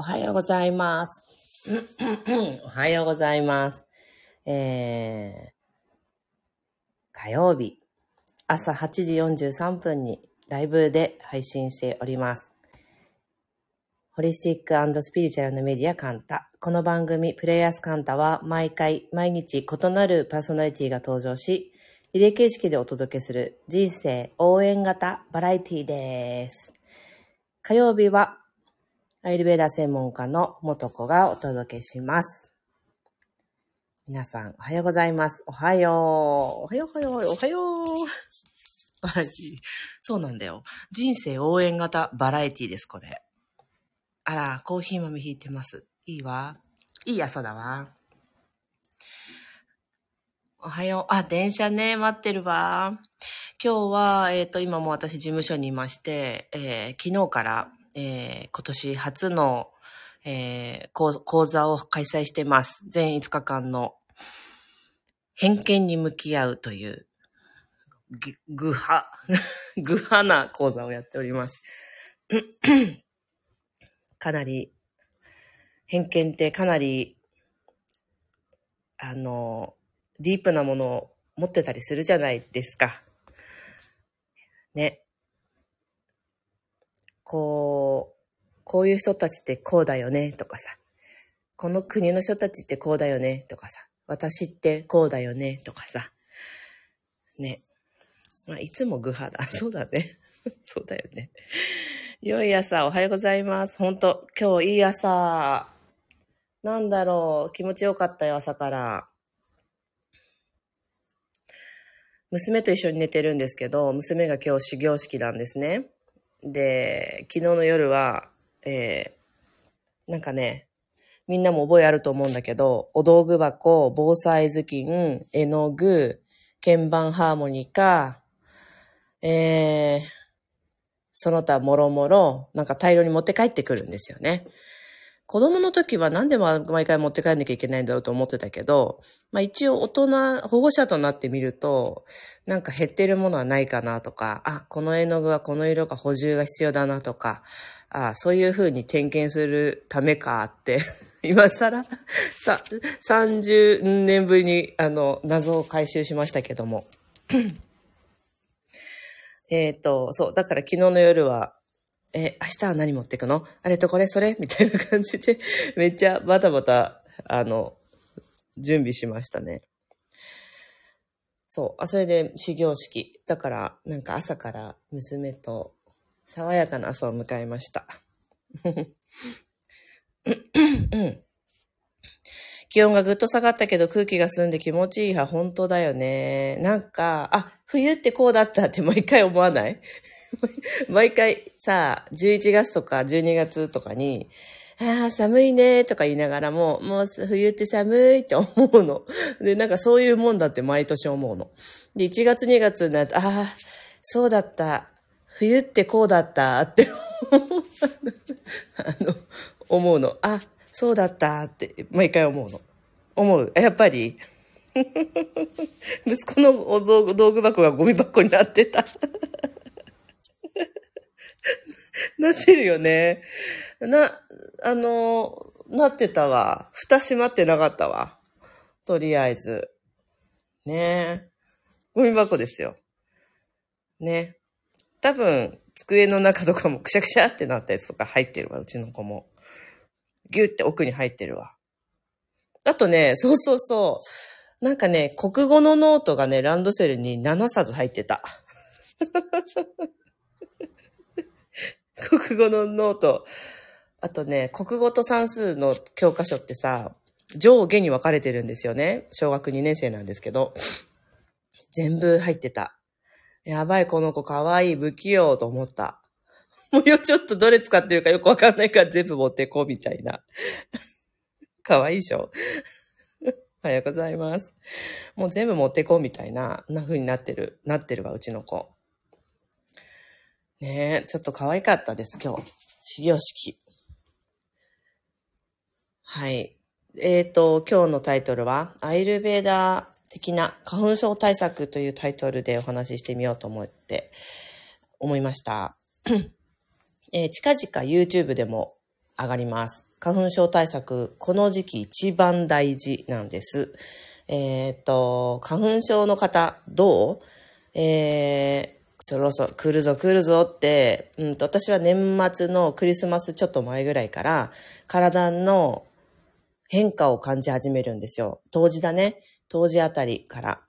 おはようございます。おはようございます。えー、火曜日、朝8時43分にライブで配信しております。ホリスティックスピリチュアルなメディアカンタ。この番組、プレイヤースカンタは毎回、毎日異なるパーソナリティが登場し、リレー形式でお届けする人生応援型バラエティです。火曜日はアイルベーダ専門家の元子がお届けします。皆さん、おはようございます。おはよう。おはよう、おはよう、おはよう。バラエティ。そうなんだよ。人生応援型バラエティーです、これ。あら、コーヒー豆引いてます。いいわ。いい朝だわ。おはよう。あ、電車ね、待ってるわ。今日は、えっ、と、今も私事務所にいまして、えー昨日から、えー今年初の、えー講講座を開催してます。全5日間の偏見に向き合うという、ぐ、ぐは、ぐはな講座をやっております。かなり、偏見ってかなり、あの、ディープなものを持ってたりするじゃないですか。ね。こう、こういう人たちってこうだよねとかさ。この国の人たちってこうだよねとかさ。私ってこうだよねとかさ。ね。まあ、いつもグハだ。そうだね。そうだよね。良い朝、おはようございます。本当今日いい朝。なんだろう。気持ちよかったよ、朝から。娘と一緒に寝てるんですけど、娘が今日始業式なんですね。で、昨日の夜は、えー、なんかね、みんなも覚えあると思うんだけど、お道具箱、防災頭巾、絵の具、鍵盤ハーモニカ、えー、その他もろもろ、なんか大量に持って帰ってくるんですよね。子供の時は何でも毎回持って帰んなきゃいけないんだろうと思ってたけど、まあ一応大人、保護者となってみると、なんか減ってるものはないかなとか、あ、この絵の具はこの色が補充が必要だなとか、あ、そういう風に点検するためかって、今更、さ、30年ぶりに、あの、謎を回収しましたけども。えっと、そう、だから昨日の夜は、え、明日は何持ってくの？あれとこれそれ？みたいな感じで、めっちゃバタバタ、あの、準備しましたね。そう。あ、それで始業式。だから、なんか朝から娘と爽やかな朝を迎えました。うん。気温がぐっと下がったけど空気が澄んで気持ちいい派、本当だよね。なんか、あ、冬ってこうだったって毎回思わない？毎回さ、11月とか12月とかに、ああ、寒いねとか言いながらも、もう冬って寒いって思うの。で、なんかそういうもんだって毎年思うの。で、1月2月になると、ああ、そうだった。冬ってこうだったって あの、思うの。あ、そうだったって毎回思うの。思う。やっぱり 息子の道具道具箱がゴミ箱になってた。なってるよね。な、あの、なってたわ。蓋閉まってなかったわ。とりあえず。ねえ。ゴミ箱ですよ。ね。多分、机の中とかもくしゃくしゃってなったやつとか入ってるわ、うちの子も。ギュって奥に入ってるわ。あとね、そうそうそう。なんかね、国語のノートがね、ランドセルに7冊入ってた。国語のノート。あとね、国語と算数の教科書ってさ、上下に分かれてるんですよね。小学2年生なんですけど。全部入ってた。やばい、この子かわいい、不器用と思った。もうよ、ちょっとどれ使ってるかよくわかんないから全部持ってこうみたいな。かわいいでしょ？おはようございます。もう全部持ってこうみたいな、な風になってる、なってるわ、うちの子。ねえ、ちょっと可愛かったです、今日。始業式。はい。えっ、と、今日のタイトルは、アイルベーダー的な花粉症対策というタイトルでお話ししてみようと思って、思いました。えー近々 YouTube でも上がります。花粉症対策、この時期一番大事なんです。えーっと、花粉症の方、どう？えー、そろそろ来るぞ来るぞって、うんと、私は年末のクリスマスちょっと前ぐらいから、体の変化を感じ始めるんですよ。当時だね。当時あたりから。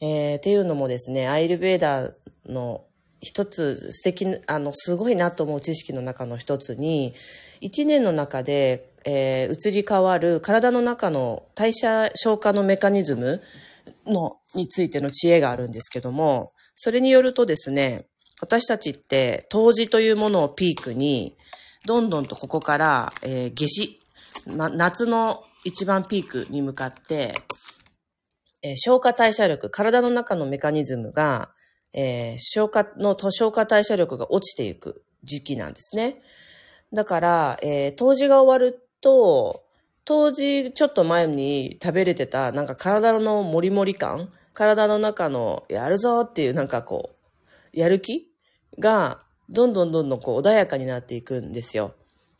えー、っていうのもですね、アイルベーダーの一つ素敵、あの、すごいなと思う知識の中の一つに、一年の中で、えー移り変わる体の中の代謝消化のメカニズムの、についての知恵があるんですけども、それによるとですね、私たちって、冬至というものをピークに、どんどんとここから、えー夏至、ま、夏の一番ピークに向かって、えー消化代謝力、体の中のメカニズムが、えー消化の、消化代謝力が落ちていく時期なんですね。だから、えー冬至が終わると、冬至ちょっと前に食べれてた、なんか体のモリモリ感体の中のやるぞっていうなんかこう、やる気が、どんどんどんどんこう穏やかになっていくんですよ。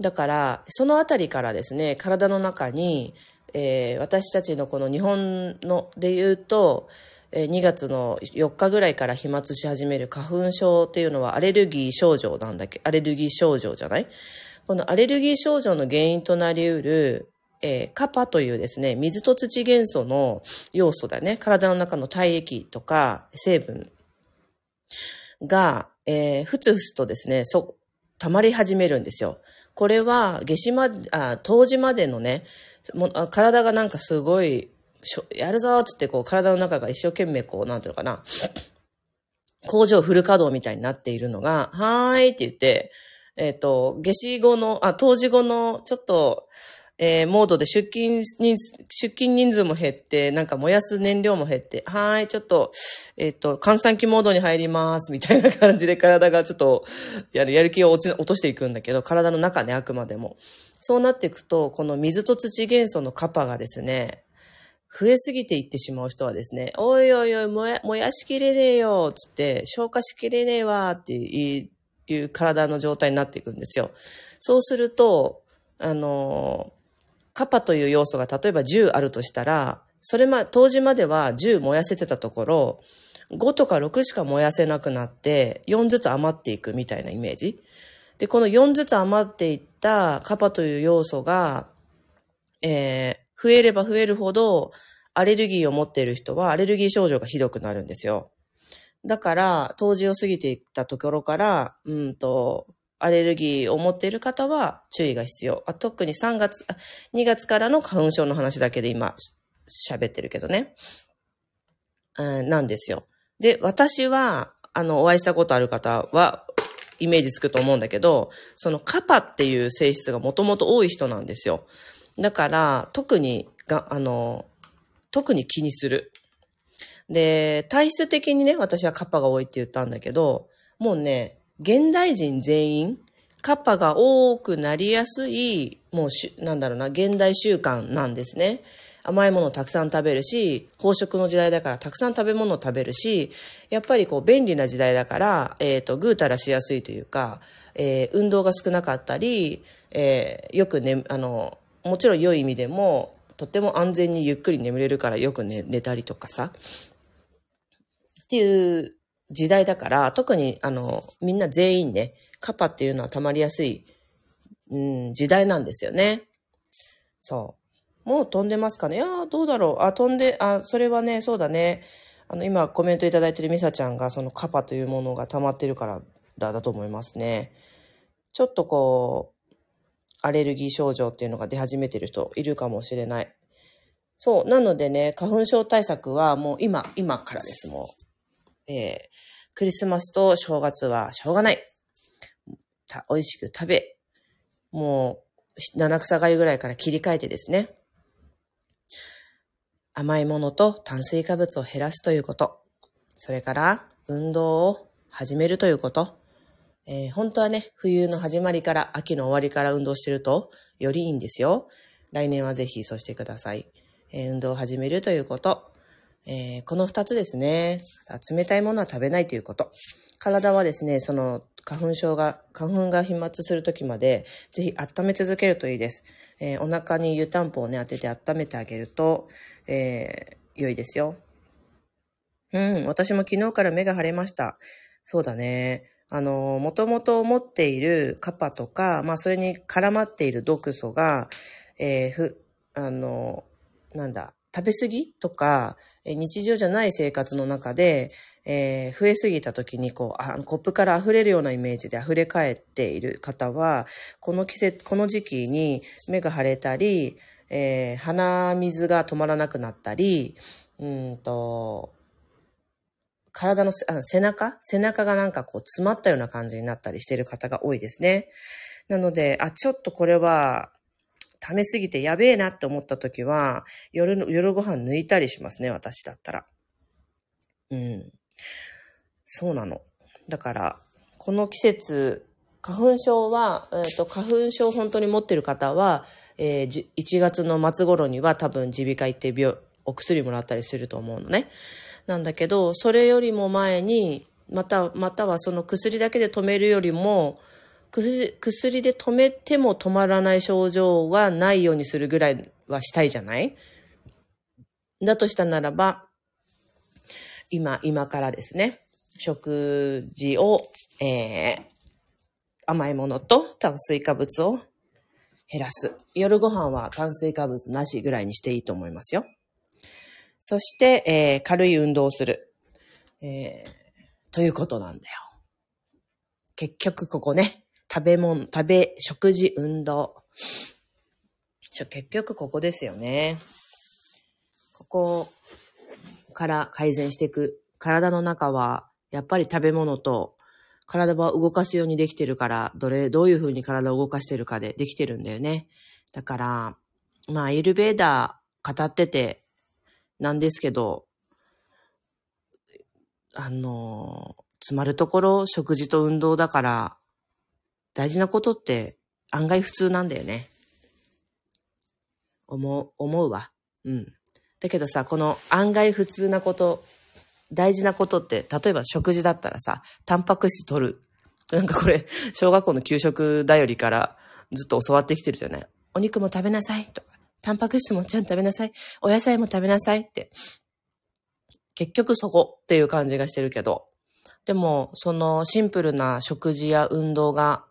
だから、そのあたりからですね、体の中に、えー私たちのこの日本ので言うと、2月の4日ぐらいから飛沫し始める花粉症っていうのはアレルギー症状なんだっけアレルギー症状じゃない？このアレルギー症状の原因となり得る、えーカパというですね、水と土元素の要素だよね。体の中の体液とか成分が、えーふつふつとですね、そ、溜まり始めるんですよ。これは、夏至まで、あ、冬至までのね、も体がなんかすごい、しょやるぞーつってこう体の中が一生懸命こう、なんていうのかな、工場フル稼働みたいになっているのが、はーいって言って、えっ、と、夏至後の、あ、冬至後の、ちょっと、えーモードで出勤人数、出勤人数も減って、なんか燃やす燃料も減って、はーい、ちょっと、えっ、と、閑散期モードに入ります、みたいな感じで体がちょっと、やる、やる気を落ち、落としていくんだけど、体の中ね、あくまでも。そうなっていくと、この水と土元素のカパがですね、増えすぎていってしまう人はですね、おいおいおい、燃や、燃やしきれねえよ、つって、消化しきれねえわ、っていう体の状態になっていくんですよ。そうすると、あのカパという要素が例えば10あるとしたら、それま、当時までは10燃やせてたところ、5とか6しか燃やせなくなって、4ずつ余っていくみたいなイメージ。で、この4ずつ余っていったカパという要素が、えー増えれば増えるほど、アレルギーを持っている人はアレルギー症状がひどくなるんですよ。だから、冬至を過ぎていったところから、うんと、アレルギーを持っている方は注意が必要。あ特に3月、2月からの花粉症の話だけで今喋ってるけどね。なんですよ。で、私は、あの、お会いしたことある方は、イメージつくと思うんだけど、そのカパっていう性質がもともと多い人なんですよ。だから、特にが、あの、特に気にする。で、体質的にね、私はカッパが多いって言ったんだけど、もうね、現代人全員、カッパが多くなりやすい、もうし、なんだろうな、現代習慣なんですね。甘いものをたくさん食べるし、飽食の時代だからたくさん食べ物を食べるし、やっぱりこう便利な時代だから、えっ、と、ぐうたらしやすいというか、えー運動が少なかったり、えーよくね、あの、もちろん良い意味でも、とっても安全にゆっくり眠れるからよく寝寝たりとかさ。っていう時代だから、特にあの、みんな全員ね、カパっていうのは溜まりやすい、うん、時代なんですよね。そう。もう飛んでますかねいやーどうだろうあ、飛んで、あ、それはね、そうだね。あの、今コメントいただいてるミサちゃんが、そのカパというものが溜まってるからだ、だと思いますね。ちょっとこう、アレルギー症状っていうのが出始めてる人いるかもしれない。そう。なのでね、花粉症対策はもう今、今からです、もう。えー、クリスマスと正月はしょうがない。た美味しく食べ、もう、七草がゆぐらいから切り替えてですね。甘いものと炭水化物を減らすということ。それから、運動を始めるということ。えー本当はね、冬の始まりから秋の終わりから運動してるとよりいいんですよ。来年はぜひそうしてください。えー運動を始めるということ。えーこの二つですね。冷たいものは食べないということ。体はですね、その花粉症が、花粉が飛沫するときまで、ぜひ温め続けるといいです。えー、お腹に湯たんぽをね、当てて温めてあげると、えー、良いですよ。うん、私も昨日から目が腫れました。そうだね。あの、もともと持っているカパとか、まあそれに絡まっている毒素が、えー、ふ、あの、なんだ、食べ過ぎとか、日常じゃない生活の中で、えー、増えすぎた時にこうあ、コップから溢れるようなイメージで溢れ返っている方は、この季節、この時期に目が腫れたり、えー、鼻水が止まらなくなったり、うんと、体の背中？背中がなんかこう詰まったような感じになったりしている方が多いですね。なので、あ、ちょっとこれは、溜めすぎてやべえなって思った時は、夜の、夜ご飯抜いたりしますね、私だったら。うん。そうなの。だから、この季節、花粉症は、えっ、ー、と、花粉症本当に持ってる方は、えー、1月の末頃には多分耳鼻科行って病、お薬もらったりすると思うのね。なんだけど、それよりも前に、また、またはその薬だけで止めるよりも、薬薬で止めても止まらない症状がないようにするぐらいはしたいじゃない？だとしたならば、今、今からですね、食事を、えー、甘いものと炭水化物を減らす。夜ご飯は炭水化物なしぐらいにしていいと思いますよ。そして、えー、軽い運動をする。えー、ということなんだよ。結局ここね、食べ物、食べ、食事、運動。結局ここですよね。ここから改善していく。体の中は、やっぱり食べ物と、体は動かすようにできてるから、どれ、どういう風に体を動かしてるかでできてるんだよね。だから、まあ、イルベーダー語ってて、なんですけど、あの、つまるところ食事と運動だから、大事なことって案外普通なんだよね。思う、思うわ。うん。だけどさ、この案外普通なこと、大事なことって、例えば食事だったらさ、タンパク質取る。なんかこれ、小学校の給食だよりからずっと教わってきてるじゃない。お肉も食べなさいとか、タンパク質もちゃんと食べなさい。お野菜も食べなさいって。結局そこっていう感じがしてるけど。でも、そのシンプルな食事や運動が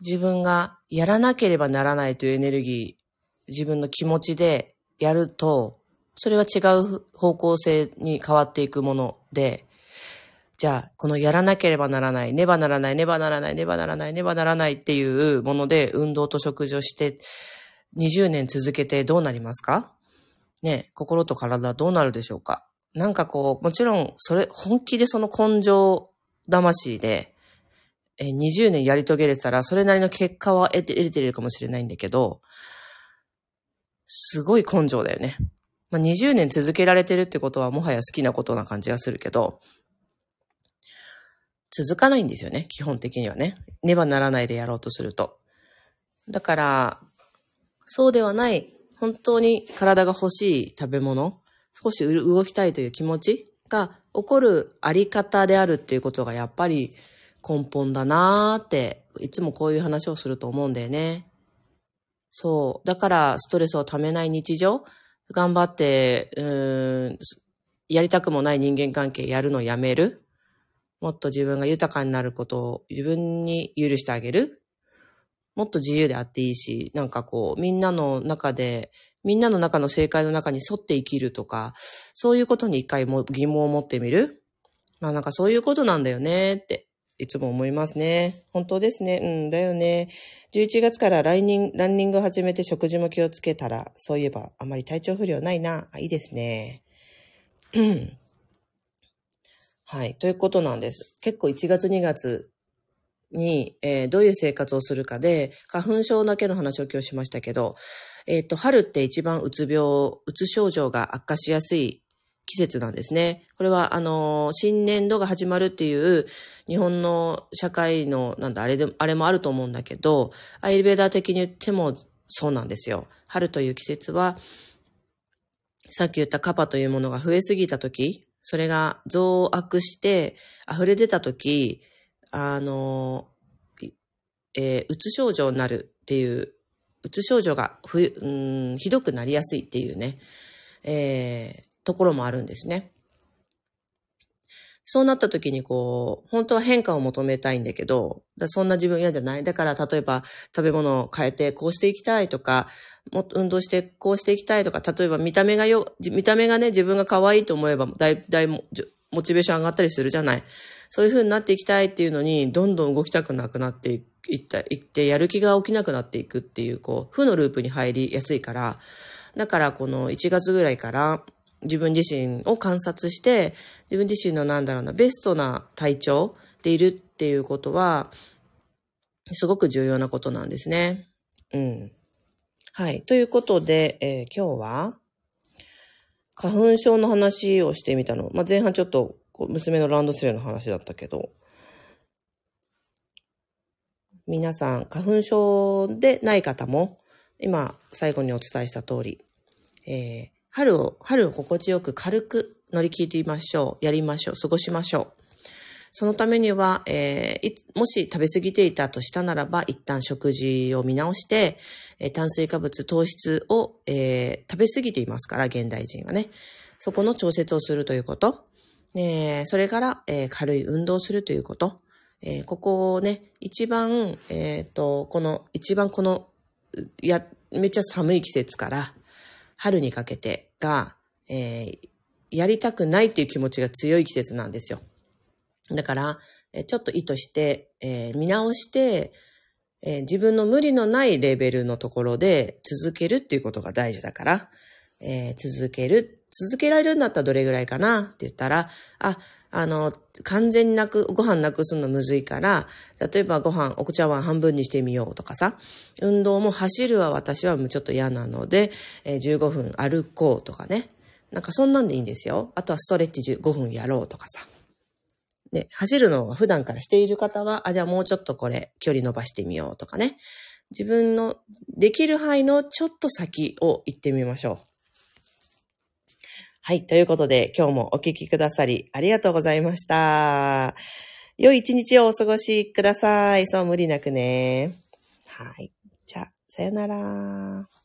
自分がやらなければならないというエネルギー、自分の気持ちでやると、それは違う方向性に変わっていくもので、じゃあ、このやらなければならない、ねばならない、ねばならない、ねばならない、ねばならないっていうもので運動と食事をして20年続けてどうなりますか？ね、心と体どうなるでしょうか？なんかこう、もちろん、それ、本気でその根性魂で、え20年やり遂げれたら、それなりの結果は得て、得てるかもしれないんだけど、すごい根性だよね。まあ、20年続けられてるってことはもはや好きなことな感じがするけど、続かないんですよね、基本的にはね。ねばならないでやろうとすると。だから、そうではない、本当に体が欲しい食べ物、少し動きたいという気持ちが起こるあり方であるっていうことがやっぱり根本だなーって、いつもこういう話をすると思うんだよね。そう。だからストレスをためない日常、頑張って、うーん、やりたくもない人間関係やるのやめる。もっと自分が豊かになることを自分に許してあげる。もっと自由であっていいし、なんかこう、みんなの中で、みんなの中の正解の中に沿って生きるとか、そういうことに一回も疑問を持ってみる。まあなんかそういうことなんだよねって。いつも思いますね。本当ですね。うん、だよね。11月からラン、ランニング始めて食事も気をつけたら、そういえばあまり体調不良ないな。いいですね。うん。はい。ということなんです。結構1月2月に、えー、どういう生活をするかで、花粉症だけの話を今日しましたけど、えっ、ー、と、春って一番うつ病、うつ症状が悪化しやすい季節なんですね。これは、あの、新年度が始まるっていう日本の社会の、なんだ、あれでも、あれもあると思うんだけど、アイルベーダー的に言ってもそうなんですよ。春という季節は、さっき言ったカパというものが増えすぎた時、それが増悪して溢れ出た時、あの、えー、うつ症状になるっていう、うつ症状がふ、うん、ひどくなりやすいっていうね、えー、ところもあるんですね。そうなった時にこう、本当は変化を求めたいんだけど、そんな自分嫌じゃないだから例えば食べ物を変えてこうしていきたいとか、もっと運動してこうしていきたいとか、例えば見た目がよ、見た目がね、自分が可愛いと思えばだい、だいモチベーション上がったりするじゃない。そういう風になっていきたいっていうのに、どんどん動きたくなくなっていった、いって、やる気が起きなくなっていくっていう、こう、負のループに入りやすいから、だからこの1月ぐらいから、自分自身を観察して、自分自身のなんだろうな、ベストな体調でいるっていうことは、すごく重要なことなんですね。うん。はい。ということで、えー、今日は、花粉症の話をしてみたの。まあ、前半ちょっと、娘のランドセルの話だったけど、皆さん、花粉症でない方も、今、最後にお伝えした通り、えー、春を、春を心地よく軽く乗り切りましょう。やりましょう。過ごしましょう。そのためには、えー、もし食べ過ぎていたとしたならば、一旦食事を見直して、えー、炭水化物、糖質を、えー、食べ過ぎていますから、現代人はね。そこの調節をするということ。えー、それから、えー、軽い運動をするということ。えー、ここをね、一番、えっ、と、この、一番この、や、めっちゃ寒い季節から、春にかけてが、えー、やりたくないっていう気持ちが強い季節なんですよ。だから、ちょっと意図して、えー、見直して、えー、自分の無理のないレベルのところで続けるっていうことが大事だから、えー、続ける。続けられるんだったらどれぐらいかな？って言ったら、あ、あの、完全になく、ご飯なくすのむずいから、例えばご飯、お茶碗半分にしてみようとかさ、運動も走るは私はもうちょっと嫌なので、えー、15分歩こうとかね。なんかそんなんでいいんですよ。あとはストレッチ5分やろうとかさ。ね、走るのは普段からしている方は、あ、じゃあもうちょっとこれ、距離伸ばしてみようとかね。自分のできる範囲のちょっと先を行ってみましょう。はい。ということで、今日もお聞きくださりありがとうございました。良い一日をお過ごしください。そう無理なくね。はい。じゃあ、さよなら。